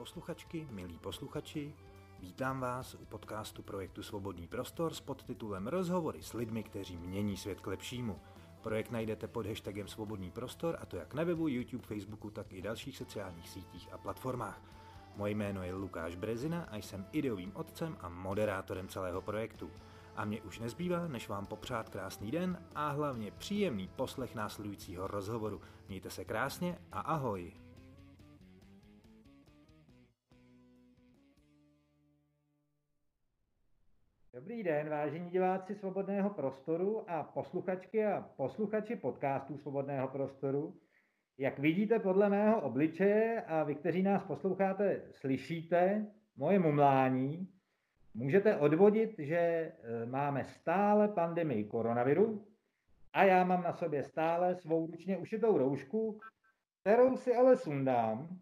posluchačky, milí posluchači, vítám vás u podcastu projektu Svobodný prostor s podtitulem Rozhovory s lidmi, kteří mění svět k lepšímu. Projekt najdete pod hashtagem Svobodný prostor a to jak na webu, YouTube, Facebooku, tak i dalších sociálních sítích a platformách. Moje jméno je Lukáš Brezina a jsem ideovým otcem a moderátorem celého projektu. A mě už nezbývá, než vám popřát krásný den a hlavně příjemný poslech následujícího rozhovoru. Mějte se krásně a ahoj! Dobrý den, vážení diváci Svobodného prostoru a posluchačky a posluchači podcastů Svobodného prostoru. Jak vidíte podle mého obličeje a vy, kteří nás posloucháte, slyšíte moje mumlání, můžete odvodit, že e, máme stále pandemii koronaviru a já mám na sobě stále svou ručně ušitou roušku, kterou si ale sundám,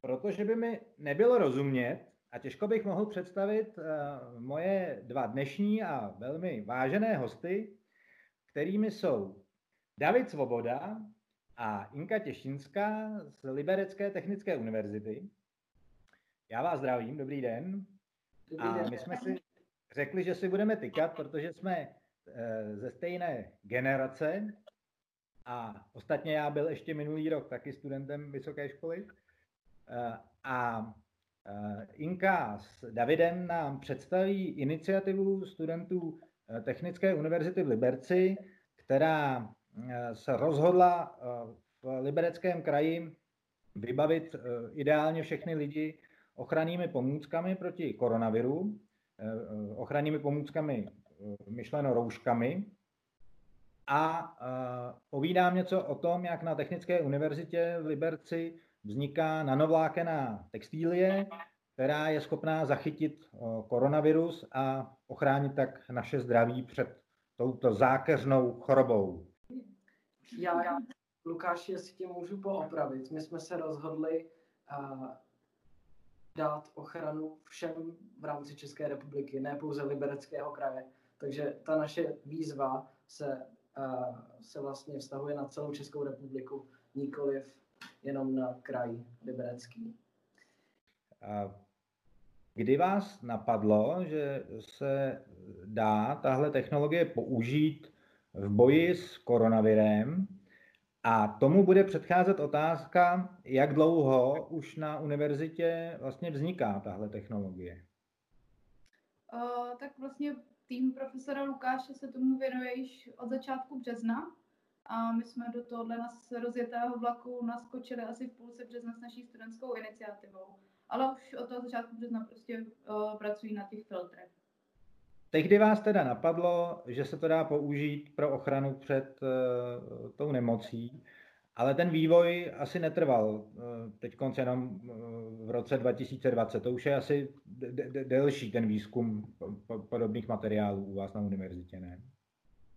protože by mi nebylo rozumět a těžko bych mohl představit e, moje dva dnešní a velmi vážené hosty, kterými jsou David Svoboda a Inka Těšinská z Liberecké technické univerzity. Já vás zdravím, dobrý den. A my jsme si řekli, že si budeme tykat, protože jsme eh, ze stejné generace a ostatně já byl ještě minulý rok taky studentem vysoké školy. Eh, a eh, Inka s Davidem nám představí iniciativu studentů Technické univerzity v Liberci, která se rozhodla v Libereckém kraji vybavit ideálně všechny lidi ochrannými pomůckami proti koronaviru, eh, eh, ochrannými pomůckami eh, myšleno rouškami. A povídám něco o tom, jak na Technické univerzitě v Liberci vzniká nanovlákená textílie, která je schopná zachytit koronavirus a ochránit tak naše zdraví před touto zákeřnou chorobou. Já, Lukáš, jestli tě můžu poopravit, my jsme se rozhodli dát ochranu všem v rámci České republiky, ne pouze Libereckého kraje. Takže ta naše výzva se, uh, se vlastně vztahuje na celou Českou republiku, nikoliv jenom na kraj Liberecký. A kdy vás napadlo, že se dá tahle technologie použít v boji s koronavirem a tomu bude předcházet otázka, jak dlouho už na univerzitě vlastně vzniká tahle technologie. Uh, tak vlastně tým profesora Lukáše se tomu věnuje již od začátku března a my jsme do tohohle nás rozjetého vlaku naskočili asi v půlce března s naší studentskou iniciativou. Ale už od toho začátku března prostě uh, pracují na těch filtrech. Tehdy vás teda napadlo, že se to dá použít pro ochranu před uh, tou nemocí, ale ten vývoj asi netrval uh, teď konce jenom uh, v roce 2020. To už je asi delší ten výzkum podobných materiálů u vás na univerzitě, ne?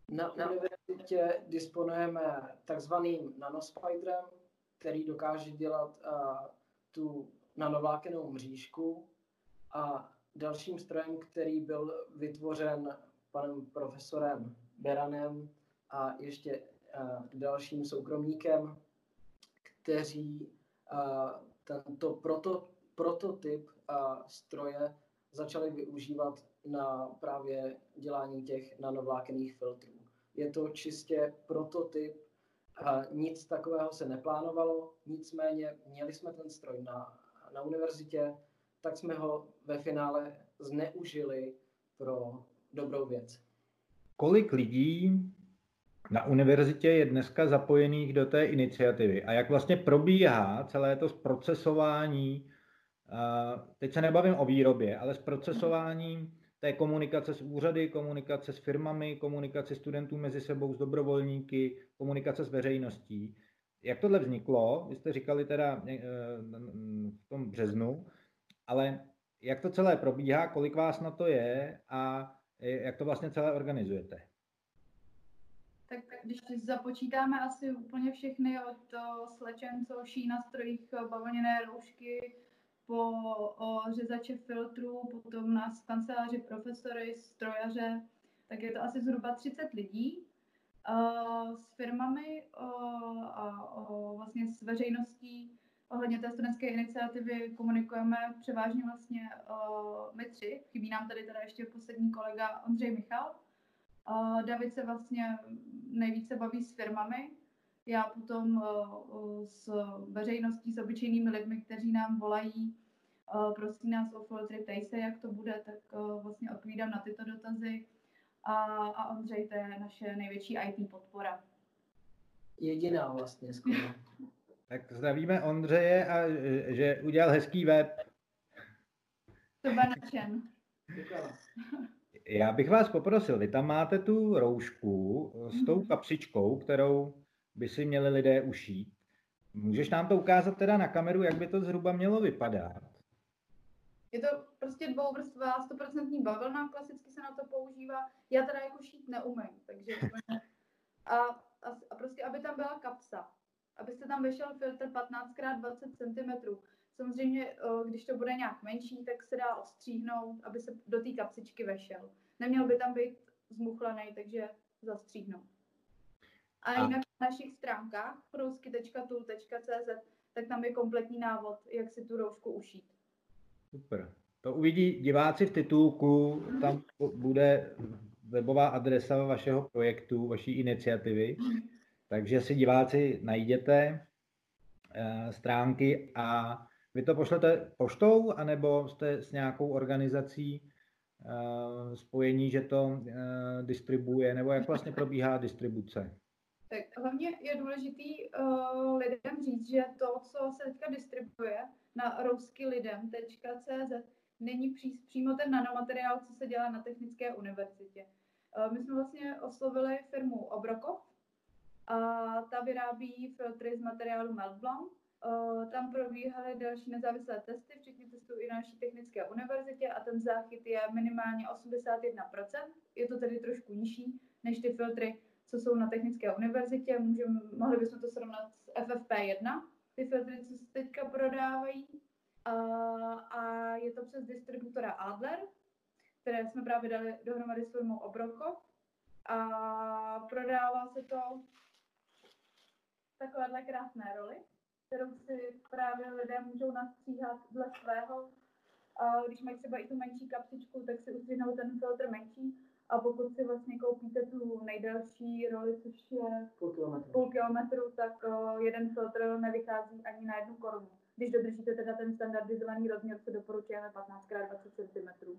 Na univerzitě disponujeme takzvaným nanospiderem, který dokáže dělat uh, tu nanovlákenou mřížku a dalším strojem, který byl vytvořen panem profesorem Beranem a ještě uh, dalším soukromníkem, kteří uh, tento proto, prototyp uh, stroje začali využívat na právě dělání těch nanovlákených filtrů. Je to čistě prototyp, nic takového se neplánovalo, nicméně měli jsme ten stroj na, na univerzitě, tak jsme ho ve finále zneužili pro dobrou věc. Kolik lidí na univerzitě je dneska zapojených do té iniciativy a jak vlastně probíhá celé to zprocesování, teď se nebavím o výrobě, ale zprocesování té komunikace s úřady, komunikace s firmami, komunikace studentů mezi sebou, s dobrovolníky, komunikace s veřejností. Jak tohle vzniklo? Vy jste říkali teda eh, v tom březnu, ale jak to celé probíhá, kolik vás na to je a jak to vlastně celé organizujete? Tak když započítáme asi úplně všechny od slečen, co ší na strojích bavlněné roušky, po o řezače filtrů, potom nás kanceláři, profesory, strojaře, tak je to asi zhruba 30 lidí. S firmami a vlastně s veřejností ohledně té studentské iniciativy komunikujeme převážně vlastně uh, my tři. Chybí nám tady teda ještě poslední kolega Ondřej Michal. Uh, David se vlastně nejvíce baví s firmami, já potom uh, s veřejností, s obyčejnými lidmi, kteří nám volají, uh, prosí nás o filtry, ptej se, jak to bude, tak vlastně odpovídám na tyto dotazy. A, a Ondřej, to je naše největší IT podpora. Jediná vlastně skoro. Tak zdravíme Ondřeje a že udělal hezký web. To bude nadšen. Já bych vás poprosil, vy tam máte tu roušku s tou mhm. kapsičkou, kterou by si měli lidé ušít. Můžeš nám to ukázat teda na kameru, jak by to zhruba mělo vypadat? Je to prostě dvouvrstvá, 100% bavlna, klasicky se na to používá. Já teda jako šít neumím, takže a, a, a prostě, aby tam byla kapsa, abyste tam vešel filtr 15x20 cm. Samozřejmě, když to bude nějak menší, tak se dá ostříhnout, aby se do té kapsičky vešel. Neměl by tam být zmuchlaný, takže zastříhnout. A jinak na našich stránkách prousky.tool.cz tak tam je kompletní návod, jak si tu roušku ušít. Super. To uvidí diváci v titulku, tam bude webová adresa vašeho projektu, vaší iniciativy, takže si diváci najděte uh, stránky a vy to pošlete poštou, anebo jste s nějakou organizací uh, spojení, že to uh, distribuje, nebo jak vlastně probíhá distribuce? Tak hlavně je důležitý uh, lidem říct, že to, co se teďka distribuje na rouskylidem.cz, není pří, přímo ten nanomateriál, co se dělá na Technické univerzitě. Uh, my jsme vlastně oslovili firmu Obrokov a ta vyrábí filtry z materiálu Meltblanc. Uh, tam probíhaly další nezávislé testy, včetně testů i na naší technické univerzitě a ten záchyt je minimálně 81%. Je to tedy trošku nižší než ty filtry, co jsou na Technické univerzitě. Můžeme, mohli bychom to srovnat s FFP1, ty filtry, co se teďka prodávají. A, a je to přes distributora Adler, které jsme právě dali dohromady s firmou Obrokov. A prodává se to takovéhle krásné roli, kterou si právě lidé můžou nastříhat dle svého. A když mají třeba i tu menší kapsičku, tak si ustřihnou ten filtr menší a pokud si vlastně koupíte tu nejdelší roli, což je půl kilometru, půl kilometru tak uh, jeden filtr nevychází ani na jednu korunu. Když dodržíte teda ten standardizovaný rozměr, co doporučujeme 15x20 cm.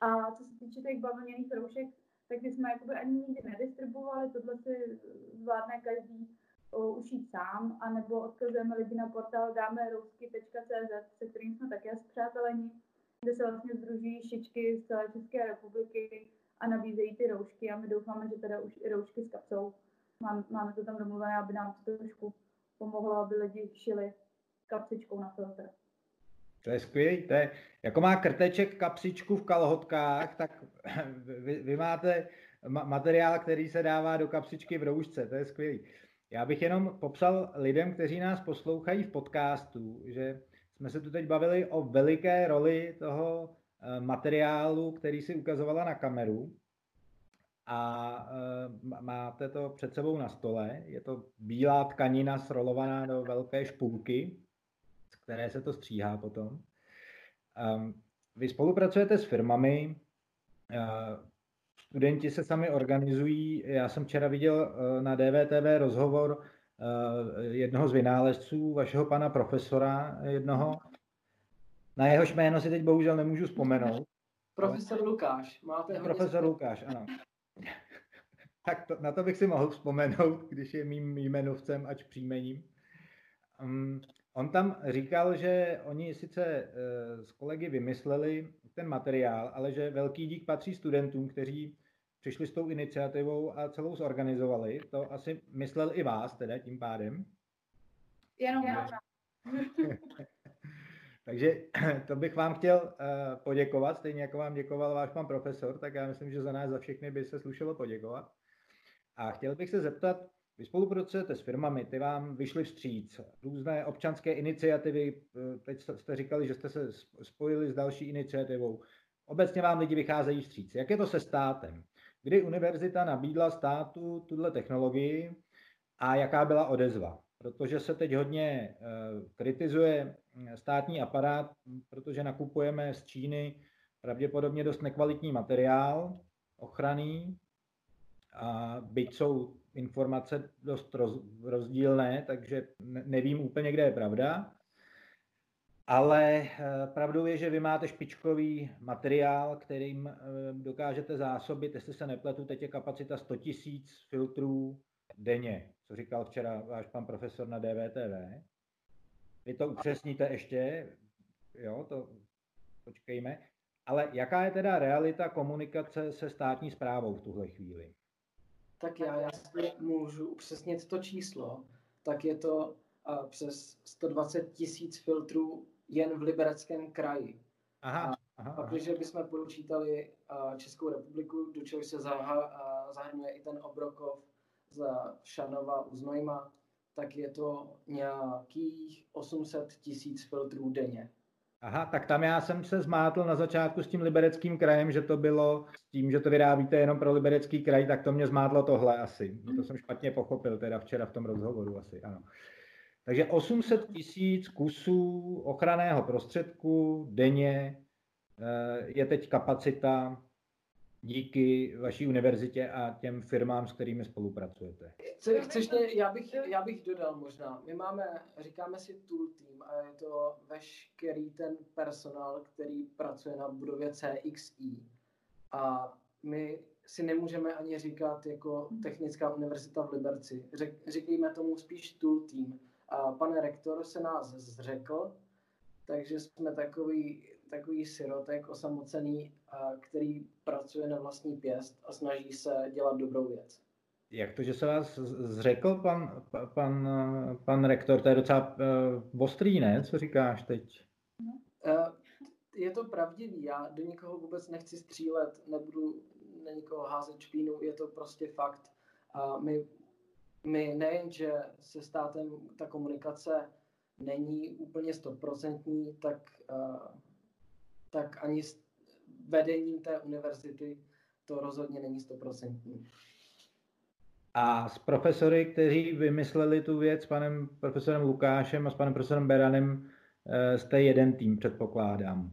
A co se týče těch bavlněných roušek, tak ty jsme jakoby ani nikdy nedistribuovali, tohle si zvládne každý uh, ušít sám, anebo odkazujeme lidi na portál dámerousky.cz, se kterým jsme také zpřáteleni, kde se vlastně združují šičky z celé České republiky, a nabízejí ty roušky a my doufáme, že teda už i roušky s kapsou. Máme, máme to tam domluvené, aby nám to trošku pomohlo, aby lidi šili kapsičkou na filtr. To je skvělé. To je, jako má krteček kapsičku v kalhotkách, tak vy, vy máte ma- materiál, který se dává do kapsičky v roušce. To je skvělé. Já bych jenom popsal lidem, kteří nás poslouchají v podcastu, že jsme se tu teď bavili o veliké roli toho materiálu, který si ukazovala na kameru a eh, máte to před sebou na stole. Je to bílá tkanina srolovaná do velké špulky, z které se to stříhá potom. Ehm, vy spolupracujete s firmami, eh, studenti se sami organizují. Já jsem včera viděl na DVTV rozhovor jednoho z vynálezců, vašeho pana profesora jednoho, na jehož jméno si teď bohužel nemůžu vzpomenout. Profesor Lukáš. Máte Profesor Lukáš, ano. tak to, na to bych si mohl vzpomenout, když je mým jmenovcem ač příjmením. Um, on tam říkal, že oni sice uh, s kolegy vymysleli ten materiál, ale že velký dík patří studentům, kteří přišli s tou iniciativou a celou zorganizovali. To asi myslel i vás teda tím pádem. Jenom já. Takže to bych vám chtěl uh, poděkovat, stejně jako vám děkoval váš pan profesor, tak já myslím, že za nás za všechny by se slušelo poděkovat. A chtěl bych se zeptat, vy spolupracujete s firmami, ty vám vyšly vstříc, různé občanské iniciativy, eh, teď jste říkali, že jste se spojili s další iniciativou. Obecně vám lidi vycházejí vstříc. Jak je to se státem? Kdy univerzita nabídla státu tuhle technologii a jaká byla odezva? Protože se teď hodně kritizuje státní aparát, protože nakupujeme z Číny pravděpodobně dost nekvalitní materiál ochranný, a byť jsou informace dost roz, rozdílné, takže nevím úplně, kde je pravda. Ale eh, pravdou je, že vy máte špičkový materiál, kterým eh, dokážete zásobit, jestli se nepletu, teď je kapacita 100 000 filtrů denně, co říkal včera váš pan profesor na DVTV. Vy to upřesníte ještě, jo, to počkejme. Ale jaká je teda realita komunikace se státní zprávou v tuhle chvíli? Tak já jasně můžu upřesnit to číslo. Tak je to uh, přes 120 tisíc filtrů jen v Libereckém kraji. Aha, aha, a když bychom počítali uh, Českou republiku, do čeho se zaha, uh, zahrnuje i ten Obrokov za Šanova u Znojma, tak je to nějakých 800 tisíc filtrů denně. Aha, tak tam já jsem se zmátl na začátku s tím libereckým krajem, že to bylo s tím, že to vyrábíte jenom pro liberecký kraj, tak to mě zmátlo tohle asi. To jsem špatně pochopil teda včera v tom rozhovoru asi, ano. Takže 800 tisíc kusů ochranného prostředku denně eh, je teď kapacita díky vaší univerzitě a těm firmám, s kterými spolupracujete. Co, chceš mě, já bych, já bych dodal možná. My máme, říkáme si tool team a je to veškerý ten personál, který pracuje na budově CXI. A my si nemůžeme ani říkat jako Technická univerzita v Liberci. Řek, říkejme tomu spíš tool team. A pan rektor se nás zřekl, takže jsme takový, takový sirotek osamocený, který pracuje na vlastní pěst a snaží se dělat dobrou věc. Jak to, že se vás zřekl pan, pan, pan rektor, to je docela uh, ostrý, ne? Co říkáš teď? Uh, je to pravdivý, já do nikoho vůbec nechci střílet, nebudu na nikoho házet špínu, je to prostě fakt. A my, my nejen, že se státem ta komunikace není úplně stoprocentní, tak, uh, tak ani s vedením té univerzity to rozhodně není stoprocentní. A s profesory, kteří vymysleli tu věc, s panem profesorem Lukášem a s panem profesorem Beranem, eh, jste jeden tým, předpokládám.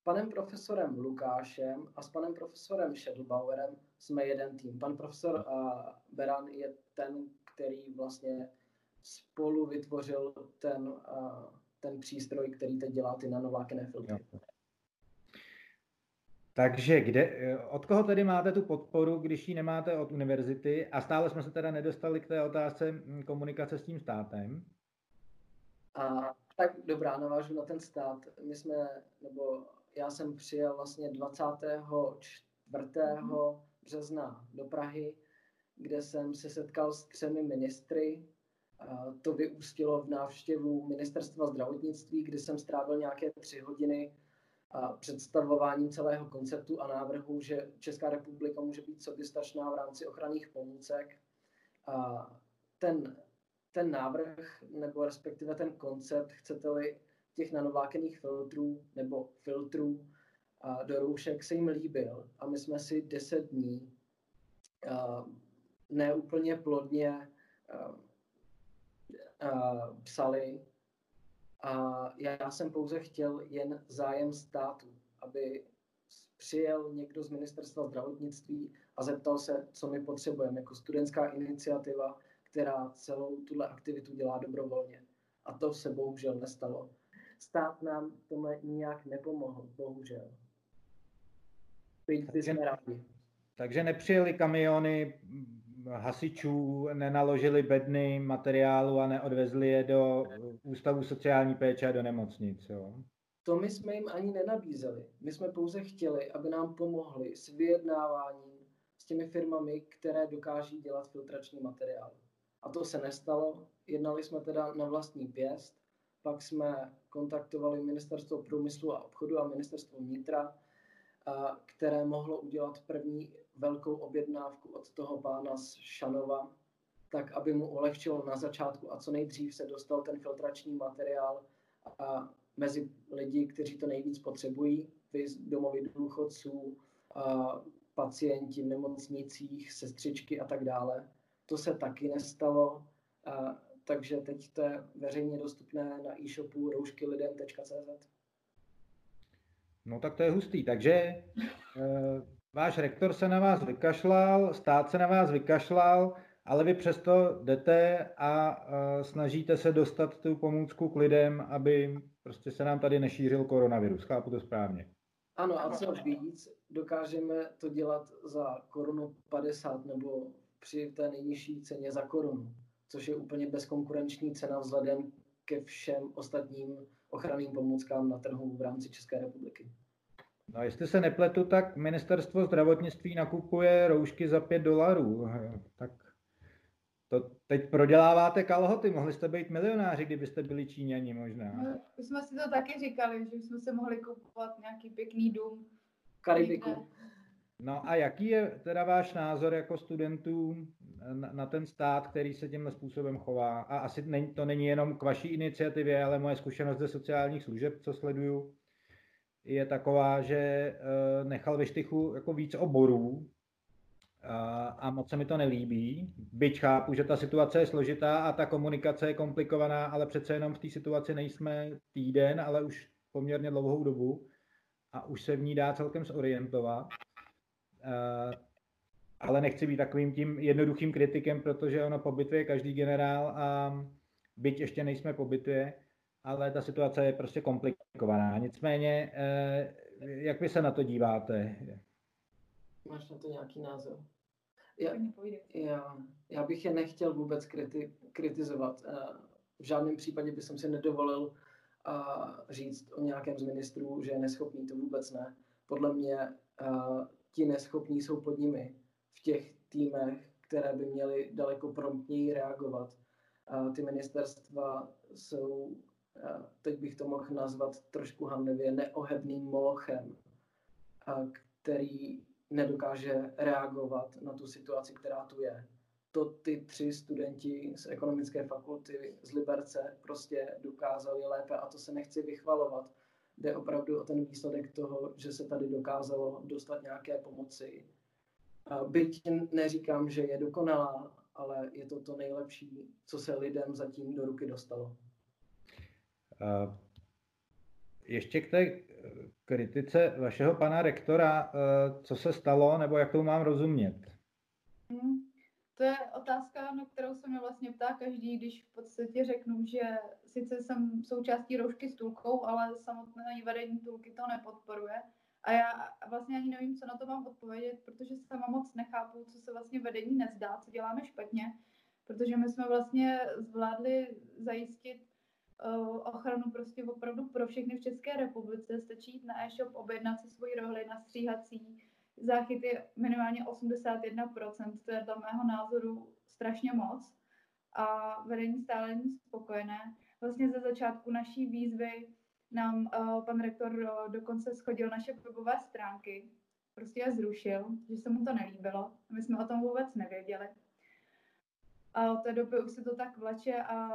S panem profesorem Lukášem a s panem profesorem Schädelbauerem jsme jeden tým. Pan profesor Beran je ten, který vlastně spolu vytvořil ten, ten přístroj, který teď dělá ty nanovlákené filtry. Jo. Takže kde, od koho tedy máte tu podporu, když ji nemáte od univerzity? A stále jsme se teda nedostali k té otázce hm, komunikace s tím státem. A, tak dobrá, navážu na ten stát. My jsme, nebo já jsem přijel vlastně 24. března do Prahy, kde jsem se setkal s třemi ministry. A to vyústilo v návštěvu ministerstva zdravotnictví, kde jsem strávil nějaké tři hodiny představováním celého konceptu a návrhu, že Česká republika může být soběstačná v rámci ochranných pomůcek. Ten, ten návrh, nebo respektive ten koncept, chcete-li těch nanovlákených filtrů nebo filtrů do roušek se jim líbil. A my jsme si deset dní neúplně plodně psali a já jsem pouze chtěl jen zájem státu, aby přijel někdo z ministerstva zdravotnictví a zeptal se, co my potřebujeme jako studentská iniciativa, která celou tuhle aktivitu dělá dobrovolně. A to se bohužel nestalo. Stát nám tomhle nijak nepomohl, bohužel. Byť bychom rádi. Takže nepřijeli kamiony hasičů nenaložili bedny materiálu a neodvezli je do ústavu sociální péče a do nemocnic. Jo? To my jsme jim ani nenabízeli. My jsme pouze chtěli, aby nám pomohli s vyjednáváním s těmi firmami, které dokáží dělat filtrační materiál. A to se nestalo. Jednali jsme teda na vlastní pěst, pak jsme kontaktovali Ministerstvo průmyslu a obchodu a Ministerstvo vnitra, které mohlo udělat první velkou objednávku od toho pána z Šanova, tak aby mu ulehčilo na začátku a co nejdřív se dostal ten filtrační materiál a mezi lidi, kteří to nejvíc potřebují, vy domovy důchodců, a pacienti v nemocnicích, sestřičky a tak dále. To se taky nestalo. A takže teď to je veřejně dostupné na e-shopu rouškylidem.cz. No tak to je hustý. Takže e, váš rektor se na vás vykašlal, stát se na vás vykašlal, ale vy přesto jdete a snažíte se dostat tu pomůcku k lidem, aby prostě se nám tady nešířil koronavirus. Chápu to správně. Ano, a co víc, dokážeme to dělat za korunu 50 nebo při té nejnižší ceně za korunu, což je úplně bezkonkurenční cena vzhledem ke všem ostatním ochranným pomůckám na trhu v rámci České republiky. No, jestli se nepletu, tak ministerstvo zdravotnictví nakupuje roušky za 5 dolarů. Tak to teď proděláváte kalhoty, mohli jste být milionáři, kdybyste byli Číňani možná. No, my jsme si to taky říkali, že jsme se mohli kupovat nějaký pěkný dům. Karibiku. No a jaký je teda váš názor jako studentů na, na ten stát, který se tímhle způsobem chová? A asi není, to není jenom k vaší iniciativě, ale moje zkušenost ze sociálních služeb, co sleduju, je taková, že uh, nechal ve štychu jako víc oborů, a moc se mi to nelíbí. Byť chápu, že ta situace je složitá a ta komunikace je komplikovaná, ale přece jenom v té situaci nejsme týden, ale už poměrně dlouhou dobu a už se v ní dá celkem zorientovat. Ale nechci být takovým tím jednoduchým kritikem, protože ono po bitvě je každý generál a byť ještě nejsme po bitvě, ale ta situace je prostě komplikovaná. Nicméně, e, jak vy se na to díváte? Máš na to nějaký názor? Já, já, já bych je nechtěl vůbec kriti, kritizovat. Eh, v žádném případě bych si nedovolil a říct o nějakém z ministrů, že je neschopný, to vůbec ne. Podle mě eh, ti neschopní jsou pod nimi v těch týmech, které by měly daleko promptněji reagovat. Ty ministerstva jsou, teď bych to mohl nazvat trošku handlivě, neohebným molochem, který nedokáže reagovat na tu situaci, která tu je. To ty tři studenti z ekonomické fakulty z Liberce prostě dokázali lépe a to se nechci vychvalovat. Jde opravdu o ten výsledek toho, že se tady dokázalo dostat nějaké pomoci. Byť neříkám, že je dokonalá, ale je to to nejlepší, co se lidem zatím do ruky dostalo. Uh, ještě k té kritice vašeho pana rektora, eh, co se stalo, nebo jak to mám rozumět? Hmm, to je otázka, na kterou se mě vlastně ptá každý, když v podstatě řeknu, že sice jsem součástí roušky s tulkou, ale samotné vedení tulky to nepodporuje. A já vlastně ani nevím, co na to mám odpovědět, protože sama moc nechápu, co se vlastně vedení nezdá, co děláme špatně, protože my jsme vlastně zvládli zajistit ochranu prostě opravdu pro všechny v České republice. Stačí jít na e-shop, objednat si svoji rohly na stříhací. Záchyt je minimálně 81%, to je dle mého názoru strašně moc. A vedení stále není spokojené. Vlastně ze začátku naší výzvy nám uh, pan rektor uh, dokonce schodil naše webové stránky, prostě je zrušil, že se mu to nelíbilo. My jsme o tom vůbec nevěděli. A od té doby už se to tak vleče a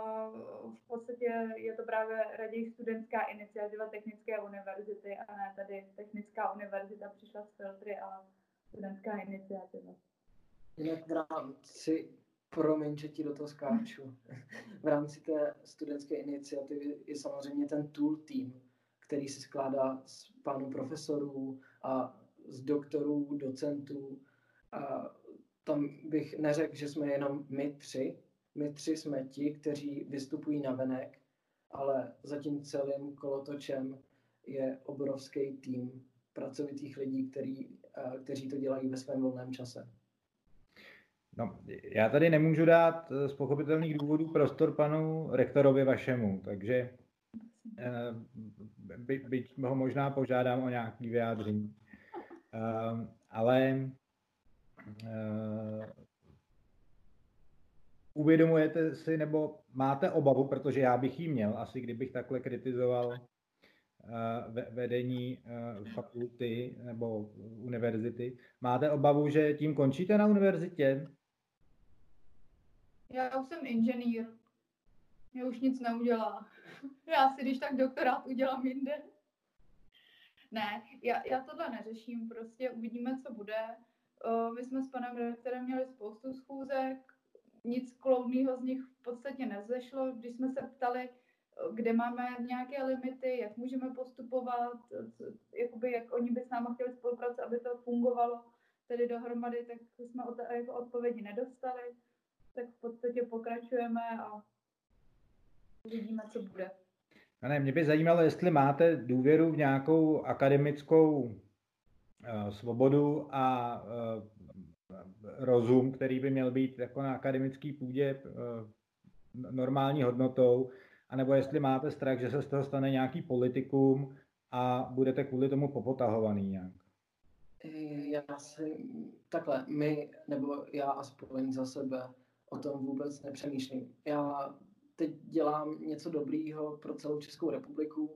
v podstatě je to právě raději studentská iniciativa Technické univerzity a ne tady Technická univerzita přišla s filtry a studentská iniciativa. Jinak v rámci, promiň, že ti do toho skáču, v rámci té studentské iniciativy je samozřejmě ten tool team, který se skládá z pánů profesorů a z doktorů, docentů a tam bych neřekl, že jsme jenom my tři. My tři jsme ti, kteří vystupují na venek, ale za tím celým kolotočem je obrovský tým pracovitých lidí, který, kteří to dělají ve svém volném čase. No, já tady nemůžu dát eh, z pochopitelných důvodů prostor panu rektorovi vašemu, takže eh, by, byť ho možná požádám o nějaký vyjádření. Ale uvědomujete si nebo máte obavu, protože já bych ji měl, asi kdybych takhle kritizoval uh, vedení uh, fakulty nebo univerzity. Máte obavu, že tím končíte na univerzitě? Já už jsem inženýr. Mě už nic neudělá. Já si když tak doktorát udělám jinde. Ne, já, já tohle neřeším, prostě uvidíme, co bude. My jsme s panem rektorem měli spoustu schůzek, nic kloudného z nich v podstatě nezešlo. Když jsme se ptali, kde máme nějaké limity, jak můžeme postupovat, jakoby, jak oni by s námi chtěli spolupracovat, aby to fungovalo tedy dohromady, tak jsme od, jako odpovědi nedostali. Tak v podstatě pokračujeme a uvidíme, co bude. Ne, mě by zajímalo, jestli máte důvěru v nějakou akademickou svobodu a uh, rozum, který by měl být jako na akademické půdě uh, normální hodnotou, anebo jestli máte strach, že se z toho stane nějaký politikum a budete kvůli tomu popotahovaný nějak. Já si takhle, my, nebo já aspoň za sebe o tom vůbec nepřemýšlím. Já teď dělám něco dobrýho pro celou Českou republiku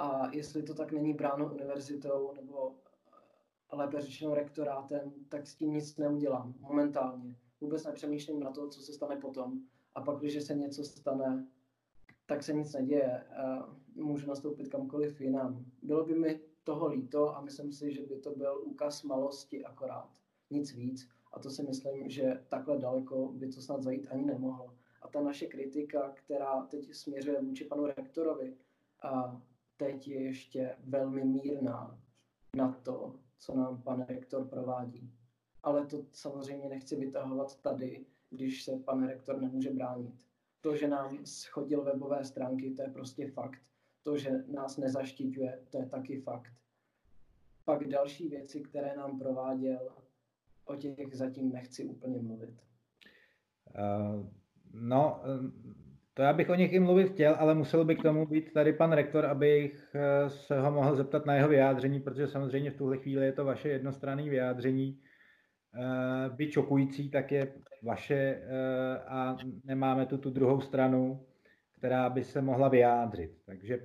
a jestli to tak není bráno univerzitou nebo lépe řečeno rektorátem, tak s tím nic neudělám momentálně. Vůbec nepřemýšlím na to, co se stane potom. A pak, když se něco stane, tak se nic neděje. Můžu nastoupit kamkoliv jinam. Bylo by mi toho líto a myslím si, že by to byl úkaz malosti akorát. Nic víc. A to si myslím, že takhle daleko by to snad zajít ani nemohlo. A ta naše kritika, která teď směřuje vůči panu rektorovi, a teď je ještě velmi mírná na to, co nám pan rektor provádí. Ale to samozřejmě nechci vytahovat tady, když se pan rektor nemůže bránit. To, že nám schodil webové stránky, to je prostě fakt. To, že nás nezaštiťuje, to je taky fakt. Pak další věci, které nám prováděl, o těch zatím nechci úplně mluvit. Uh, no, to já bych o nich i mluvit chtěl, ale musel by k tomu být tady pan rektor, abych eh, se ho mohl zeptat na jeho vyjádření, protože samozřejmě v tuhle chvíli je to vaše jednostranné vyjádření. Uh, byť čokující, tak je vaše uh, a nemáme tu tu druhou stranu, která by se mohla vyjádřit. Takže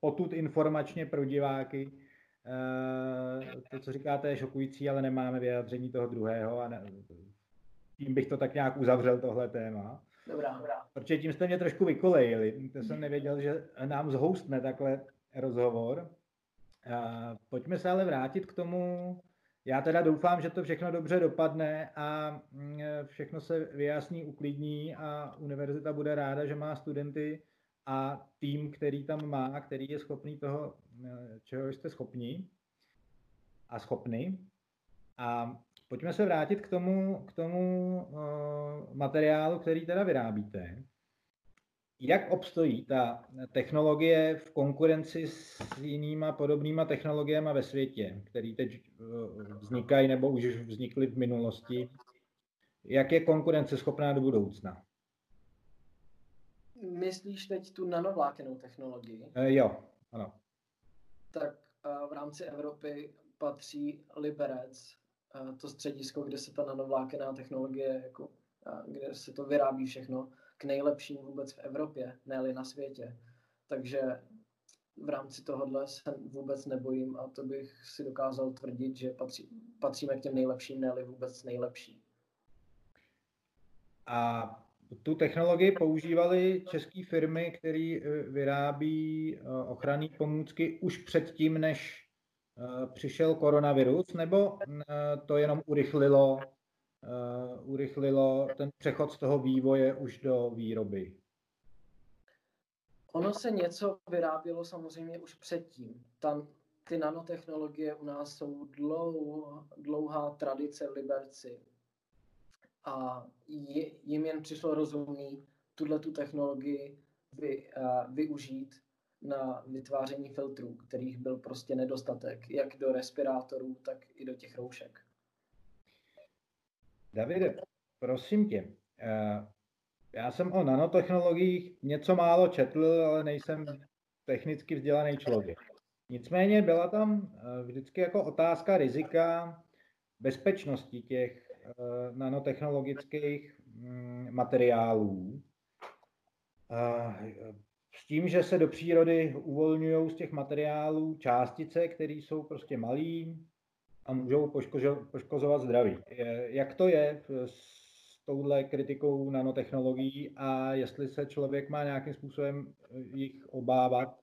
potud informačně pro diváky Eh, to, co říkáte, je šokující, ale nemáme vyjádření toho druhého a ne, tím bych to tak nějak uzavřel tohle téma. Dobrá, dobrá. Protože tím jste mě trošku vykolejili. To jsem nevěděl, že nám zhoustne takhle rozhovor. A pojďme se ale vrátit k tomu. Já teda doufám, že to všechno dobře dopadne a mm, všechno se vyjasní, uklidní a univerzita bude ráda, že má studenty a tým, který tam má, který je schopný toho, eh, čeho jste schopni a schopny. A pojďme se vrátit k tomu, k tomu uh, materiálu, který teda vyrábíte. Jak obstojí ta technologie v konkurenci s jinýma podobnýma technologiemi ve světě, které teď uh, vznikají nebo už vznikly v minulosti? Jak je konkurenceschopná do budoucna? Myslíš teď tu nanovlákenou technologii? E, jo, ano. Tak uh, v rámci Evropy patří Liberec, uh, to středisko, kde se ta nanovlákená technologie, jako, kde se to vyrábí všechno, k nejlepším vůbec v Evropě, ne na světě. Takže v rámci tohohle se vůbec nebojím a to bych si dokázal tvrdit, že patří, patříme k těm nejlepším, ne vůbec nejlepší. A tu technologii používaly české firmy, které eh, vyrábí eh, ochranné pomůcky už předtím, než přišel koronavirus, nebo to jenom urychlilo, urychlilo ten přechod z toho vývoje už do výroby? Ono se něco vyrábělo samozřejmě už předtím. Tam ty nanotechnologie u nás jsou dlouhá, dlouhá tradice v Liberci a jim jen přišlo rozumný tuhle tu technologii vy, uh, využít na vytváření filtrů, kterých byl prostě nedostatek, jak do respirátorů, tak i do těch roušek. Davide, prosím tě, uh, já jsem o nanotechnologiích něco málo četl, ale nejsem technicky vzdělaný člověk. Nicméně byla tam vždycky jako otázka rizika bezpečnosti těch Eh, nanotechnologických mm, materiálů. S tím, že se do přírody uvolňují z těch materiálů částice, které jsou prostě malé a můžou poškozovat zdraví. Jak to je s touhle kritikou nanotechnologií a jestli se člověk má nějakým způsobem jich obávat,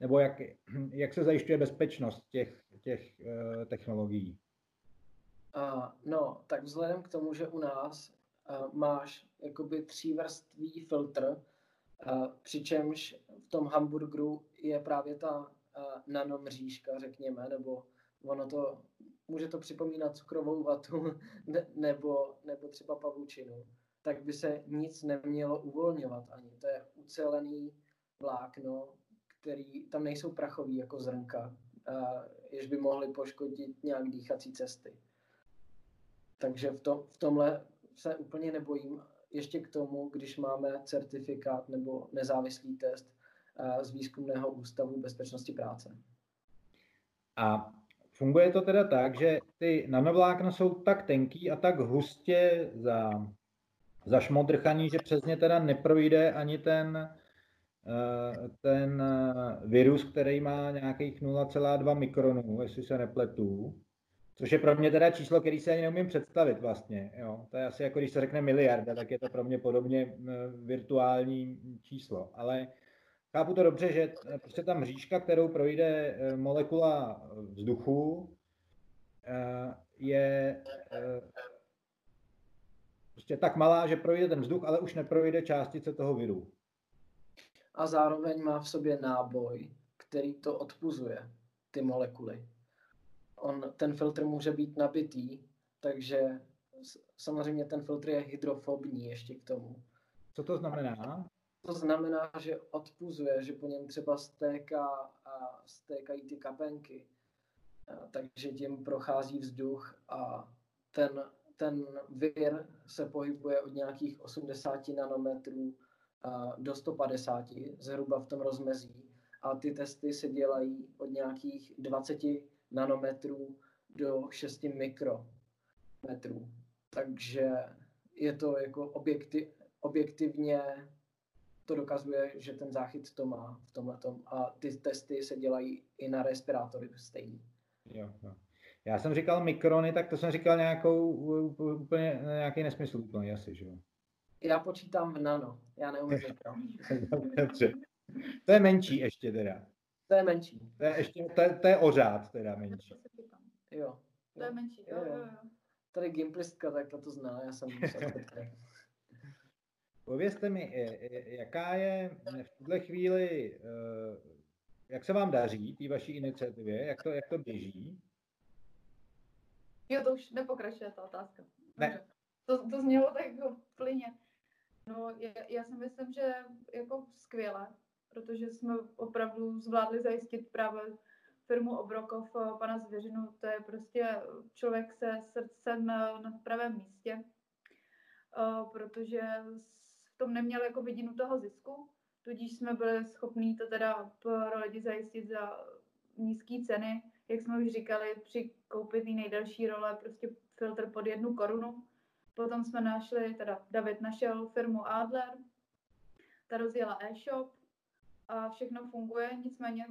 nebo jak, jak se zajišťuje bezpečnost těch, těch uh, technologií? Uh, no, tak vzhledem k tomu, že u nás máš jakoby třívrstvý filtr, přičemž v tom hamburgeru je právě ta nanomřížka, řekněme, nebo ono to, může to připomínat cukrovou vatu ne, nebo, nebo třeba pavučinu, tak by se nic nemělo uvolňovat ani. To je ucelený vlákno, který, tam nejsou prachový jako zrnka, jež by mohly poškodit nějak dýchací cesty. Takže v, tom, v tomhle se úplně nebojím. Ještě k tomu, když máme certifikát nebo nezávislý test z výzkumného ústavu bezpečnosti práce. A funguje to teda tak, že ty nanovlákna jsou tak tenký a tak hustě za, zašmodrchaný, že přes ně teda neprojde ani ten, eh, ten virus, který má nějakých 0,2 mikronů, jestli se nepletu. Což je pro mě teda číslo, který se ani neumím představit vlastně. Jo. To je asi jako když se řekne miliarda, tak je to pro mě podobně virtuální číslo. Ale chápu to dobře, že prostě ta mřížka, kterou projde e, molekula vzduchu, e, je e, prostě tak malá, že projde ten vzduch, ale už neprojde částice toho viru. A zároveň má v sobě náboj, který to odpuzuje, ty molekuly on, ten filtr může být nabitý, takže samozřejmě ten filtr je hydrofobní ještě k tomu. Co to znamená? To znamená, že odpuzuje, že po něm třeba stéká a stékají ty kapenky, takže tím prochází vzduch a ten, ten vir se pohybuje od nějakých 80 nanometrů do 150, zhruba v tom rozmezí. A ty testy se dělají od nějakých 20 nanometrů do 6 mikrometrů. Takže je to jako objektiv, objektivně to dokazuje, že ten záchyt to má v tomhle a ty testy se dělají i na respirátory stejný. Jo, jo. Já jsem říkal mikrony, tak to jsem říkal nějakou úplně nějaký nesmysl úplně asi, že jo? Já počítám v nano, já neumím mikro. Dobře. To je menší ještě teda. To je menší. To je ještě, to je, to je ořád teda menší. Jo. To je menší, jo, jo, jo. Tady gimplistka, tak to zná, já jsem Povězte mi, jaká je v tuhle chvíli, e, jak se vám daří, té vaší iniciativě, jak to, jak to běží? Jo, to už nepokračuje ta otázka. Ne. To, to znělo tak jako plyně. No, já, já si myslím, že jako skvěle protože jsme opravdu zvládli zajistit právě firmu Obrokov, eh, pana Zvěřinu, to je prostě člověk se srdcem na, na pravém místě, eh, protože v tom neměl jako vidinu toho zisku, tudíž jsme byli schopní to teda pro lidi zajistit za nízké ceny, jak jsme už říkali, při koupi té nejdelší role, prostě filtr pod jednu korunu. Potom jsme našli, teda David našel firmu Adler, ta rozjela e-shop, a všechno funguje, nicméně,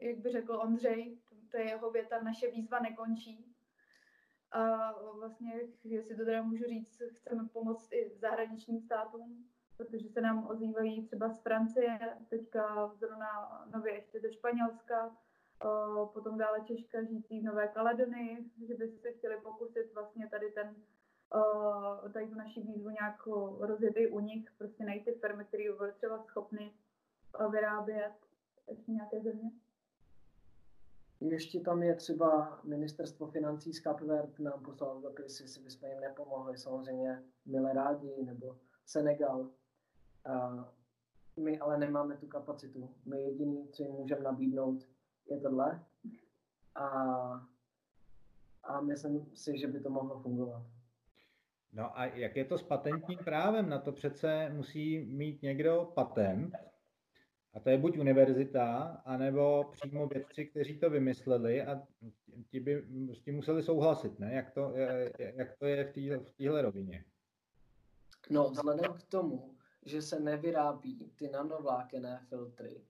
jak by řekl Ondřej, to je jeho věta, naše výzva nekončí. A vlastně, jestli to teda můžu říct, chceme pomoct i zahraničním státům, protože se nám ozývají třeba z Francie, teďka zrovna nově ještě ze Španělska, potom dále Češka žijící v Nové Kaledonii, že by se chtěli pokusit vlastně tady ten tady tu naši výzvu nějak rozjet i u nich, prostě najít ty firmy, které by byly třeba schopny vyrábět ještě nějaké země? Ještě tam je třeba ministerstvo financí z Kapvert nám poslalo dopis, jestli bychom jim nepomohli, samozřejmě milé rádi, nebo Senegal. A my ale nemáme tu kapacitu. My jediný, co jim můžeme nabídnout, je tohle. A, a myslím si, že by to mohlo fungovat. No a jak je to s patentním právem? Na to přece musí mít někdo patent. A to je buď univerzita, anebo přímo vědci, kteří to vymysleli a ti by s tím museli souhlasit, ne? Jak to, jak to je v téhle rovině? No, vzhledem k tomu, že se nevyrábí ty nanovlákené filtry,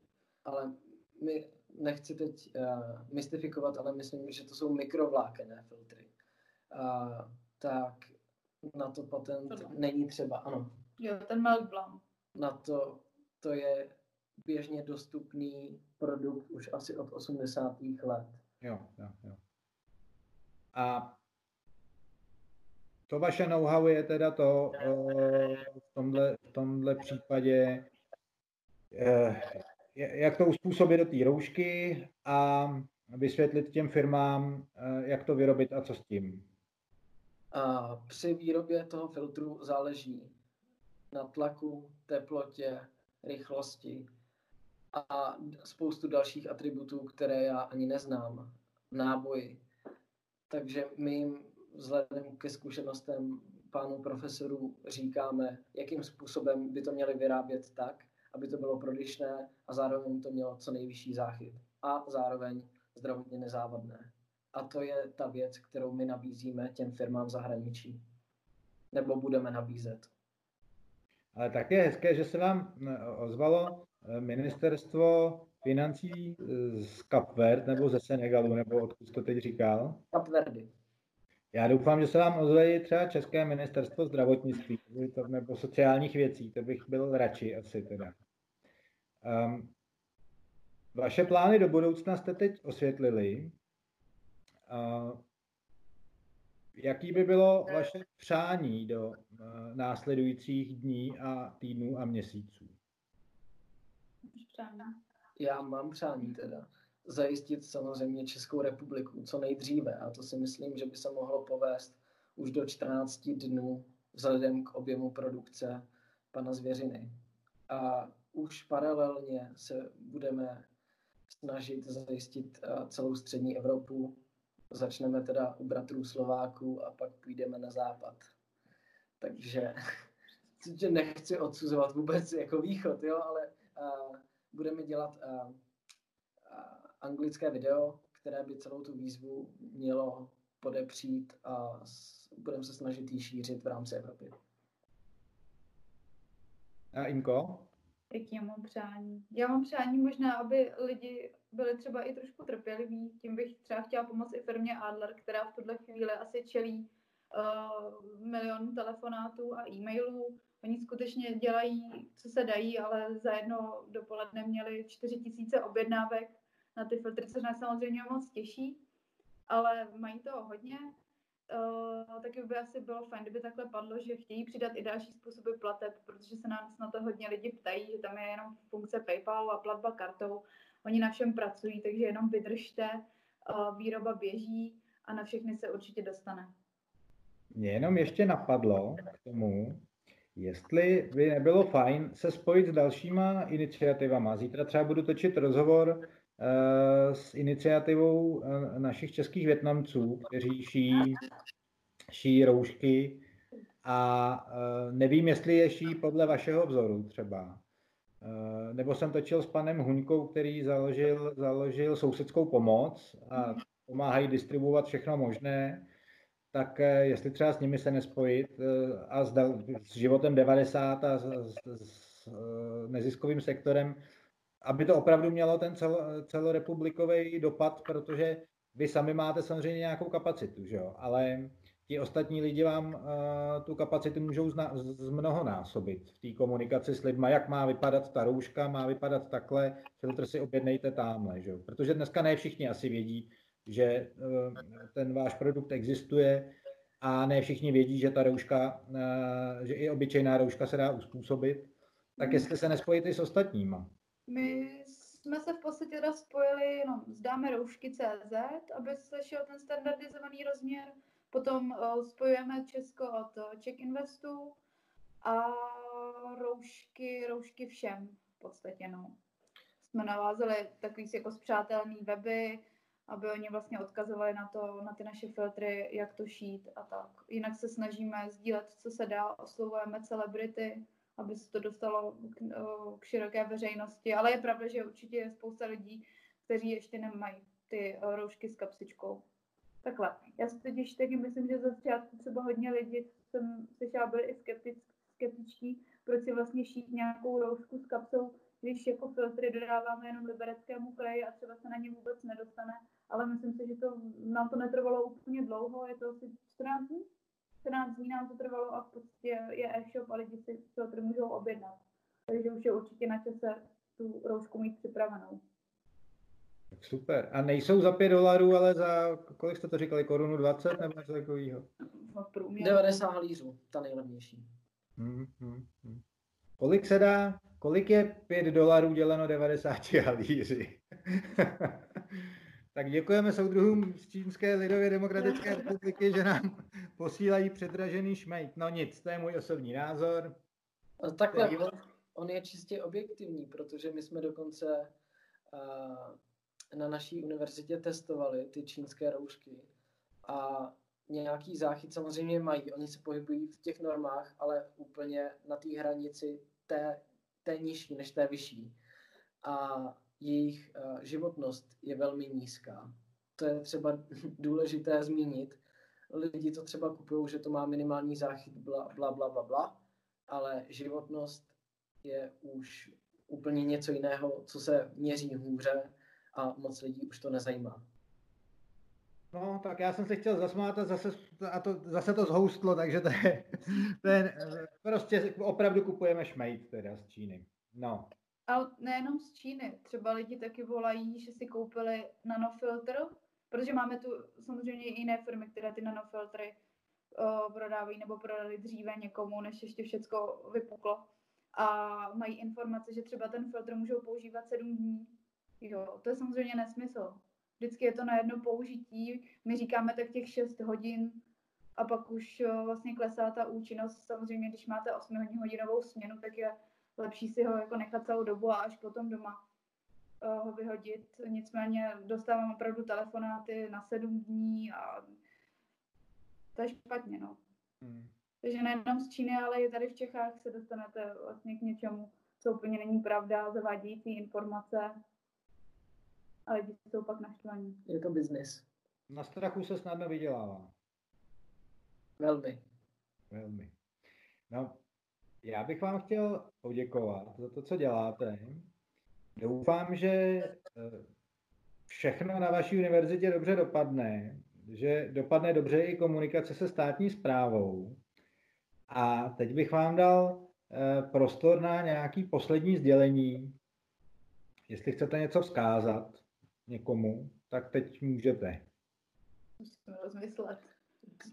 ale my nechci teď uh, mystifikovat, ale myslím, že to jsou mikrovlákené filtry, uh, tak na to patent není třeba, ano. Jo, ten meltblown. Na to, to je běžně dostupný produkt už asi od 80. let. Jo, jo, jo. A to vaše know-how je teda to v tomhle, v tomhle případě, jak to uspůsobit do té roušky a vysvětlit těm firmám, jak to vyrobit a co s tím. A při výrobě toho filtru záleží na tlaku, teplotě, rychlosti a spoustu dalších atributů, které já ani neznám. Náboji. Takže my jim vzhledem ke zkušenostem pánů profesorů říkáme, jakým způsobem by to měli vyrábět tak, aby to bylo prodyšné a zároveň to mělo co nejvyšší záchyt a zároveň zdravotně nezávadné. A to je ta věc, kterou my nabízíme těm firmám v zahraničí. Nebo budeme nabízet. Ale také je hezké, že se vám eh, ozvalo ministerstvo financí eh, z Kapverd nebo ze Senegalu, nebo odkud to teď říkal? Kapverdy. Já doufám, že se vám ozve třeba České ministerstvo zdravotnictví nebo sociálních věcí, to bych byl radši asi teda. Um, vaše plány do budoucna jste teď osvětlili. Uh, jaký by bylo vaše přání do uh, následujících dní a týdnů a měsíců? Já mám přání teda zajistit samozřejmě Českou republiku co nejdříve a to si myslím, že by se mohlo povést už do 14 dnů vzhledem k objemu produkce pana Zvěřiny. A už paralelně se budeme snažit zajistit eh, celou střední Evropu. Začneme teda u bratrů Slováků a pak půjdeme na západ. Takže nechci odsuzovat vůbec jako východ, jo, ale uh, budeme dělat uh, anglické video, které by celou tu výzvu mělo podepřít a budeme se snažit ji šířit v rámci Evropy. A Inko? Jaký mám přání? Já mám přání možná, aby lidi byli třeba i trošku trpěliví. Tím bych třeba chtěla pomoct i firmě Adler, která v tuhle chvíli asi čelí uh, milion telefonátů a e-mailů. Oni skutečně dělají, co se dají, ale za jedno dopoledne měli 4 tisíce objednávek na ty filtry, což nás samozřejmě moc těší, ale mají toho hodně. Uh, taky by asi bylo fajn, kdyby takhle padlo, že chtějí přidat i další způsoby plateb, protože se nás na to hodně lidi ptají, že tam je jenom funkce PayPal a platba kartou. Oni na všem pracují, takže jenom vydržte, uh, výroba běží a na všechny se určitě dostane. Mě jenom ještě napadlo k tomu, jestli by nebylo fajn se spojit s dalšíma iniciativama. Zítra třeba budu točit rozhovor Eh, s iniciativou eh, našich českých Větnamců, kteří ší, ší roušky a eh, nevím, jestli je ší podle vašeho vzoru třeba. Nebo jsem točil s panem Huňkou, který založil, založil sousedskou pomoc a pomáhají distribuovat všechno možné, tak jestli třeba s nimi se nespojit a s, s životem 90 a s, s, s neziskovým sektorem, aby to opravdu mělo ten celo, celorepublikový dopad, protože vy sami máte samozřejmě nějakou kapacitu, že jo? ale ti ostatní lidi vám uh, tu kapacitu můžou zna, z mnohonásobit v té komunikaci s lidmi, jak má vypadat ta rouška, má vypadat takhle, filtr si objednejte tamhle, že jo? protože dneska ne všichni asi vědí, že uh, ten váš produkt existuje a ne všichni vědí, že ta rouška, uh, že i obyčejná rouška se dá uspůsobit, tak jestli se nespojíte s ostatníma. My jsme se v podstatě teda spojili jenom s dáme roušky CZ, aby se šel ten standardizovaný rozměr. Potom uh, spojujeme Česko od Czech Investu a roušky, roušky všem v podstatě, no. Jsme navázali takový jako zpřátelný weby, aby oni vlastně odkazovali na, to, na ty naše filtry, jak to šít a tak. Jinak se snažíme sdílet, co se dá, oslovujeme celebrity, aby se to dostalo k, k široké veřejnosti. Ale je pravda, že určitě je spousta lidí, kteří ještě nemají ty roušky s kapsičkou. Takhle. Já si totiž taky myslím, že za začátku třeba hodně lidí, jsem slyšela, byli i skeptic, skeptičtí, proč si vlastně šít nějakou roušku s kapsou, když jako filtry dodáváme jenom libereckému kraji a třeba se na ně vůbec nedostane. Ale myslím si, že to nám to netrvalo úplně dlouho, je to asi 14 dní, 14 dní nám to trvalo a v podstatě je e-shop a lidi si filtry můžou objednat. Takže už je určitě na čase tu roušku mít připravenou. Tak super. A nejsou za 5 dolarů, ale za, kolik jste to říkali, korunu 20 nebo něco takového? 90 halířů, ta nejlevnější. Hmm, hmm, hmm. Kolik se dá, kolik je 5 dolarů děleno 90 halíři? tak děkujeme soudruhům z Čínské lidově demokratické republiky, že nám posílají předražený šmejt. No nic, to je můj osobní názor. Takhle, on, on je čistě objektivní, protože my jsme dokonce uh, na naší univerzitě testovali ty čínské roušky a nějaký záchyt samozřejmě mají. Oni se pohybují v těch normách, ale úplně na té hranici té, té nižší než té vyšší. A jejich uh, životnost je velmi nízká. To je třeba důležité zmínit. Lidi to třeba kupují, že to má minimální záchyt, bla, bla, bla, bla, bla, ale životnost je už úplně něco jiného, co se měří hůře a moc lidí už to nezajímá. No, tak já jsem se chtěl zasmát a zase, a to, zase to zhoustlo, takže to je, to je, prostě opravdu kupujeme šmejt teda z Číny. No. Ale nejenom z Číny, třeba lidi taky volají, že si koupili nanofiltr, protože máme tu samozřejmě i jiné firmy, které ty nanofiltry uh, prodávají nebo prodali dříve někomu, než ještě všecko vypuklo. A mají informace, že třeba ten filtr můžou používat sedm dní. Jo, to je samozřejmě nesmysl. Vždycky je to na jedno použití. My říkáme tak těch 6 hodin a pak už vlastně klesá ta účinnost. Samozřejmě, když máte 8 hodinovou směnu, tak je lepší si ho jako nechat celou dobu a až potom doma uh, ho vyhodit. Nicméně dostávám opravdu telefonáty na sedm dní a to je špatně, no. Hmm. Takže nejenom z Číny, ale i tady v Čechách se dostanete vlastně k něčemu, co úplně není pravda, zavádějící informace a lidi jsou pak naštvaní. Je to biznis. Na strachu se snadno vydělává. Velmi. Velmi. No, já bych vám chtěl poděkovat za to, co děláte. Doufám, že eh, všechno na vaší univerzitě dobře dopadne, že dopadne dobře i komunikace se státní zprávou. A teď bych vám dal eh, prostor na nějaký poslední sdělení. Jestli chcete něco vzkázat někomu, tak teď můžete. Musíme rozmyslet.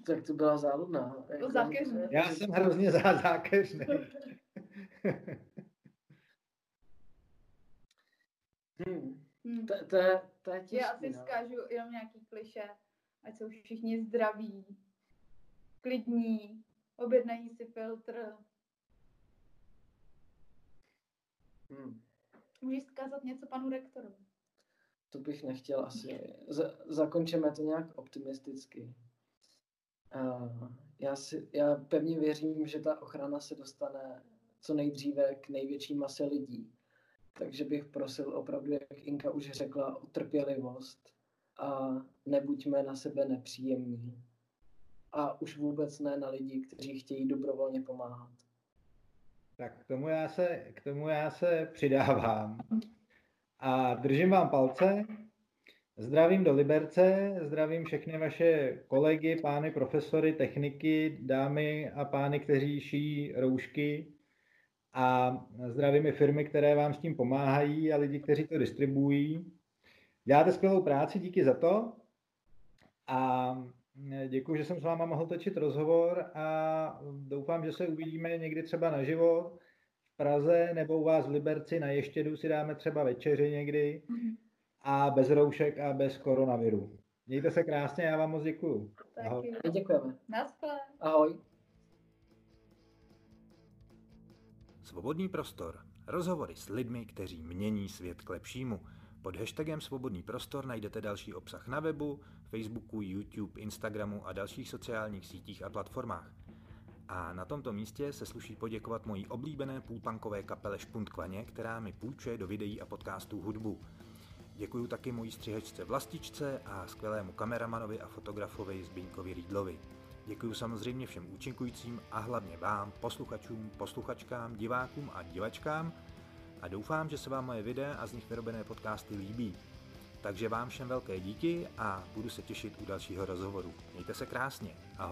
Tak to byla záludná. To zákeřný. Já jsem hrozně zá zákeřný. hmm. hmm. To, to, je, to je těžký, Já asi no. vzkážu jenom nějaký kliše, ať jsou všichni zdraví, klidní, objednají si filtr. Hmm. Můžeš zkázat něco panu rektorovi? To bych nechtěl asi. Z- zakončeme to nějak optimisticky. Uh, já, si, já pevně věřím, že ta ochrana se dostane co nejdříve k největší mase lidí. Takže bych prosil opravdu, jak Inka už řekla, o trpělivost a nebuďme na sebe nepříjemní. A už vůbec ne na lidi, kteří chtějí dobrovolně pomáhat. Tak k tomu já se, k tomu já se přidávám. A držím vám palce. Zdravím do Liberce, zdravím všechny vaše kolegy, pány profesory, techniky, dámy a pány, kteří šijí roušky. A zdravím i firmy, které vám s tím pomáhají a lidi, kteří to distribuují. Děláte skvělou práci, díky za to. A děkuji, že jsem s váma mohl točit rozhovor a doufám, že se uvidíme někdy třeba naživo v Praze nebo u vás v Liberci na Ještědu si dáme třeba večeři někdy mm-hmm. A bez roušek a bez koronaviru. Mějte se krásně, já vám moc děkuju. Ahoj. Děkujeme. Naschle. Ahoj. Svobodný prostor. Rozhovory s lidmi, kteří mění svět k lepšímu. Pod hashtagem Svobodný prostor najdete další obsah na webu, Facebooku, YouTube, Instagramu a dalších sociálních sítích a platformách. A na tomto místě se sluší poděkovat mojí oblíbené půlpankové kapele Špuntkvaně, která mi půjčuje do videí a podcastů hudbu. Děkuji taky mojí střihačce Vlastičce a skvělému kameramanovi a fotografovi Zbyňkovi Rýdlovi. Děkuji samozřejmě všem účinkujícím a hlavně vám, posluchačům, posluchačkám, divákům a divačkám a doufám, že se vám moje videa a z nich vyrobené podcasty líbí. Takže vám všem velké díky a budu se těšit u dalšího rozhovoru. Mějte se krásně. Ahoj.